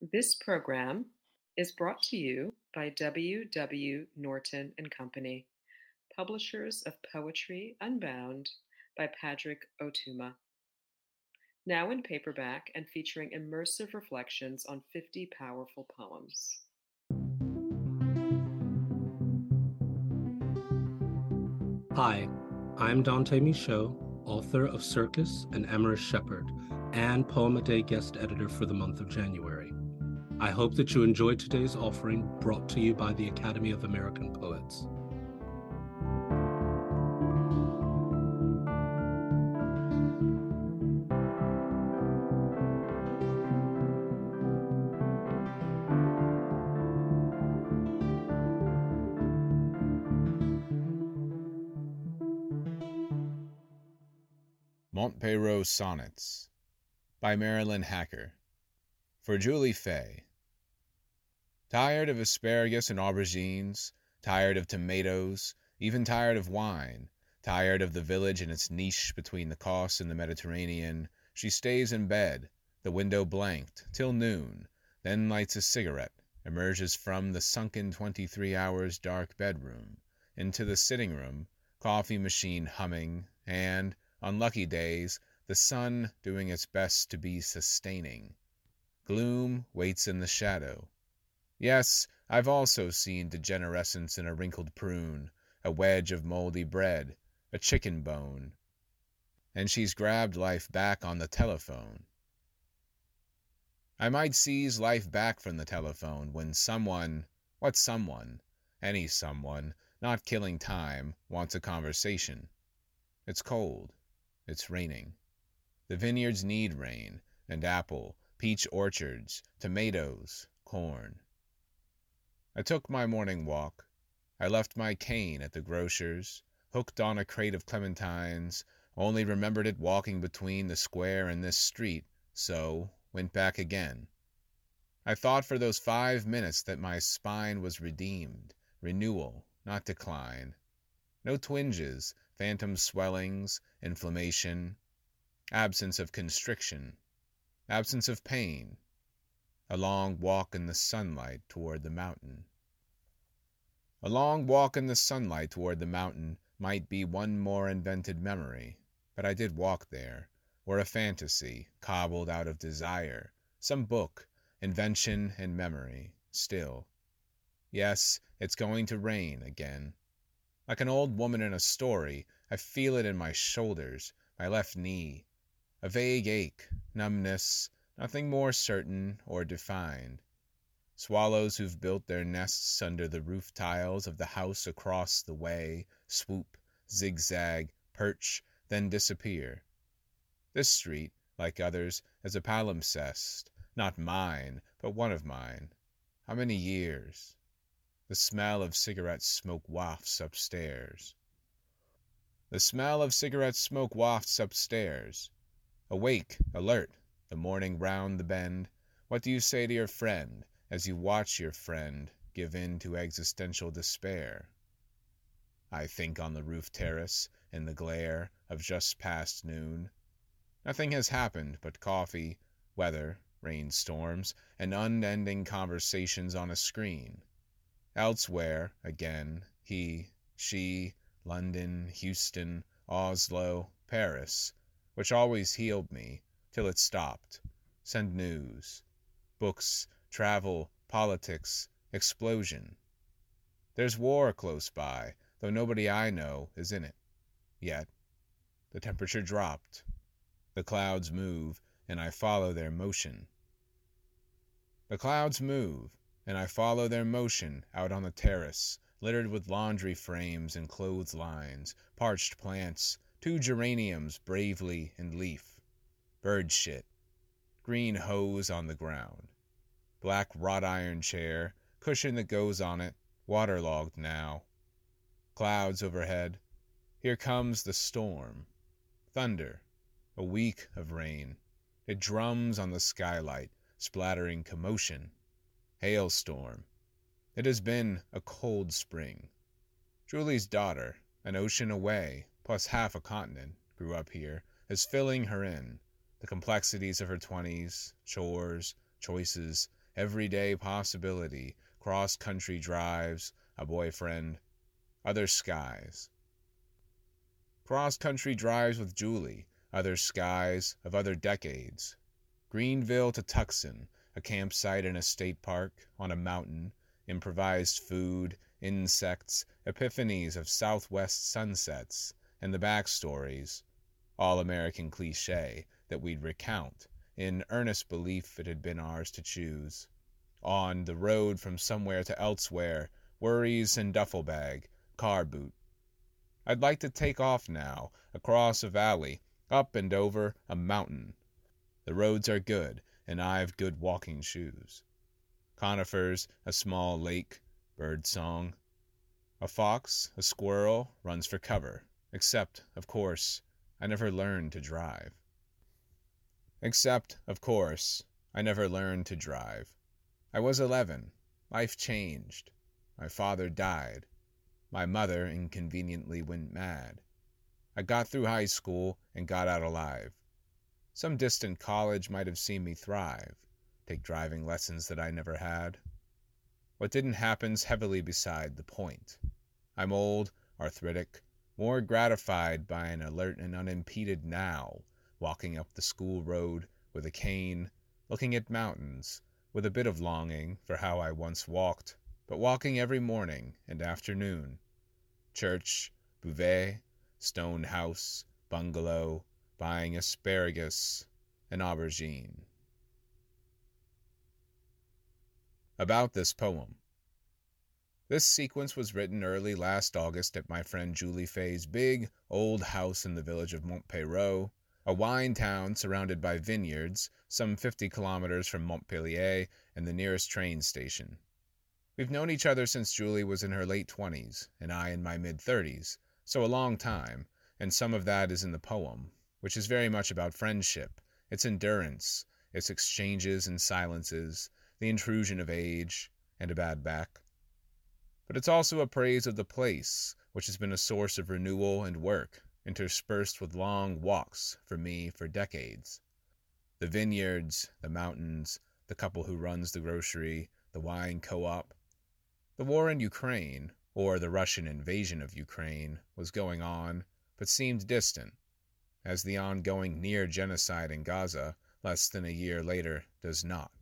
This program is brought to you by W. W. Norton and Company, publishers of Poetry Unbound by Padraig Ó Tuama. Now in paperback and featuring immersive reflections on 50 powerful poems. Hi, I'm Dante Micheaux, author of Circus and Amorous Shepherd, and Poem a Day guest editor for the month of January. I hope that you enjoyed today's offering brought to you by the Academy of American Poets. Montpeyroux Sonnets by Marilyn Hacker for Julie Fay. Tired of asparagus and aubergines, tired of tomatoes, even tired of wine, tired of the village and its niche between the Causse and the Mediterranean, she stays in bed, the window blanked, till noon, then lights a cigarette, emerges from the sunken twenty three hours dark bedroom, into the sitting room, coffee machine humming, and, on lucky days, the sun doing its best to be sustaining. Gloom waits in the shadow. Yes, I've also seen degenerescence in a wrinkled prune, a wedge of moldy bread, a chicken bone. And she's grabbed life back on the telephone. I might seize life back from the telephone when someone, what someone, any someone, not killing time, wants a conversation. It's cold. It's raining. The vineyards need rain, and apple, peach orchards, tomatoes, corn. I took my morning walk. I left my cane at the grocer's, hooked on a crate of clementines, only remembered it walking between the square and this street, so went back again. I thought for those five minutes that my spine was redeemed, renewal, not decline. No twinges, phantom swellings, inflammation, absence of constriction, absence of pain, a long walk in the sunlight toward the mountain. A long walk in the sunlight toward the mountain might be one more invented memory, but I did walk there, or a fantasy cobbled out of desire, some book, invention and memory, still. Yes, it's going to rain again. Like an old woman in a story, I feel it in my shoulders, my left knee. A vague ache, numbness, nothing more certain or defined. Swallows who've built their nests under the roof tiles of the house across the way swoop, zigzag, perch, then disappear. This street, like others, is a palimpsest, not mine, but one of mine. How many years? The smell of cigarette smoke wafts upstairs. The smell of cigarette smoke wafts upstairs. Awake, alert, the morning round the bend. What do you say to your friend as you watch your friend give in to existential despair? I think on the roof terrace in the glare of just past noon. Nothing has happened but coffee, weather, rainstorms, and unending conversations on a screen. Elsewhere, again, he, she, London, Houston, Oslo, Paris, which always healed me till it stopped. Send news. Books, travel, politics, explosion. There's war close by, though nobody I know is in it. Yet. The temperature dropped. The clouds move, and I follow their motion. The clouds move, and I follow their motion out on the terrace, littered with laundry frames and clothes lines, parched plants, two geraniums bravely in leaf, bird shit, green hose on the ground, black wrought iron chair, cushion that goes on it, waterlogged now, clouds overhead. Here comes the storm, thunder, a week of rain. It drums on the skylight, splattering commotion hailstorm. It has been a cold spring. Julie's daughter, an ocean away, plus half a continent, grew up here, is filling her in. The complexities of her twenties, chores, choices, everyday possibility, cross country drives, a boyfriend, other skies. Cross country drives with Julie, other skies of other decades. Greenville to Tucson, a campsite in a state park, on a mountain, improvised food, insects, epiphanies of southwest sunsets, and the backstories, all American cliche, that we'd recount, in earnest belief it had been ours to choose. On the road from somewhere to elsewhere, worries and duffel bag, car boot. I'd like to take off now, across a valley, up and over a mountain. The roads are good, and I've good walking shoes. Conifers, a small lake, bird song. A fox, a squirrel, runs for cover, except, of course, I never learned to drive. Except, of course, I never learned to drive. I was eleven. Life changed. My father died. My mother inconveniently went mad. I got through high school and got out alive. Some distant college might have seen me thrive, take driving lessons that I never had. What didn't happen's heavily beside the point. I'm old, arthritic, more gratified by an alert and unimpeded now, walking up the school road with a cane, looking at mountains, with a bit of longing for how I once walked, but walking every morning and afternoon. Church, bouvet, stone house, bungalow, buying asparagus and aubergine. About this poem. This sequence was written early last August at my friend Julie Fay's big, old house in the village of Montpeyroux, a wine town surrounded by vineyards, some 50 kilometers from Montpellier and the nearest train station. We've known each other since Julie was in her late 20s and I in my mid 30s, so a long time, and some of that is in the poem, which is very much about friendship, its endurance, its exchanges and silences, the intrusion of age, and a bad back but it's also a praise of the place, which has been a source of renewal and work, interspersed with long walks for me for decades. The vineyards, the mountains, the couple who runs the grocery, the wine co op. The war in Ukraine, or the Russian invasion of Ukraine, was going on, but seemed distant, as the ongoing near genocide in Gaza, less than a year later, does not.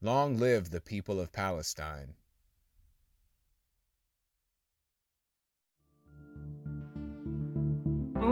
Long live the people of Palestine!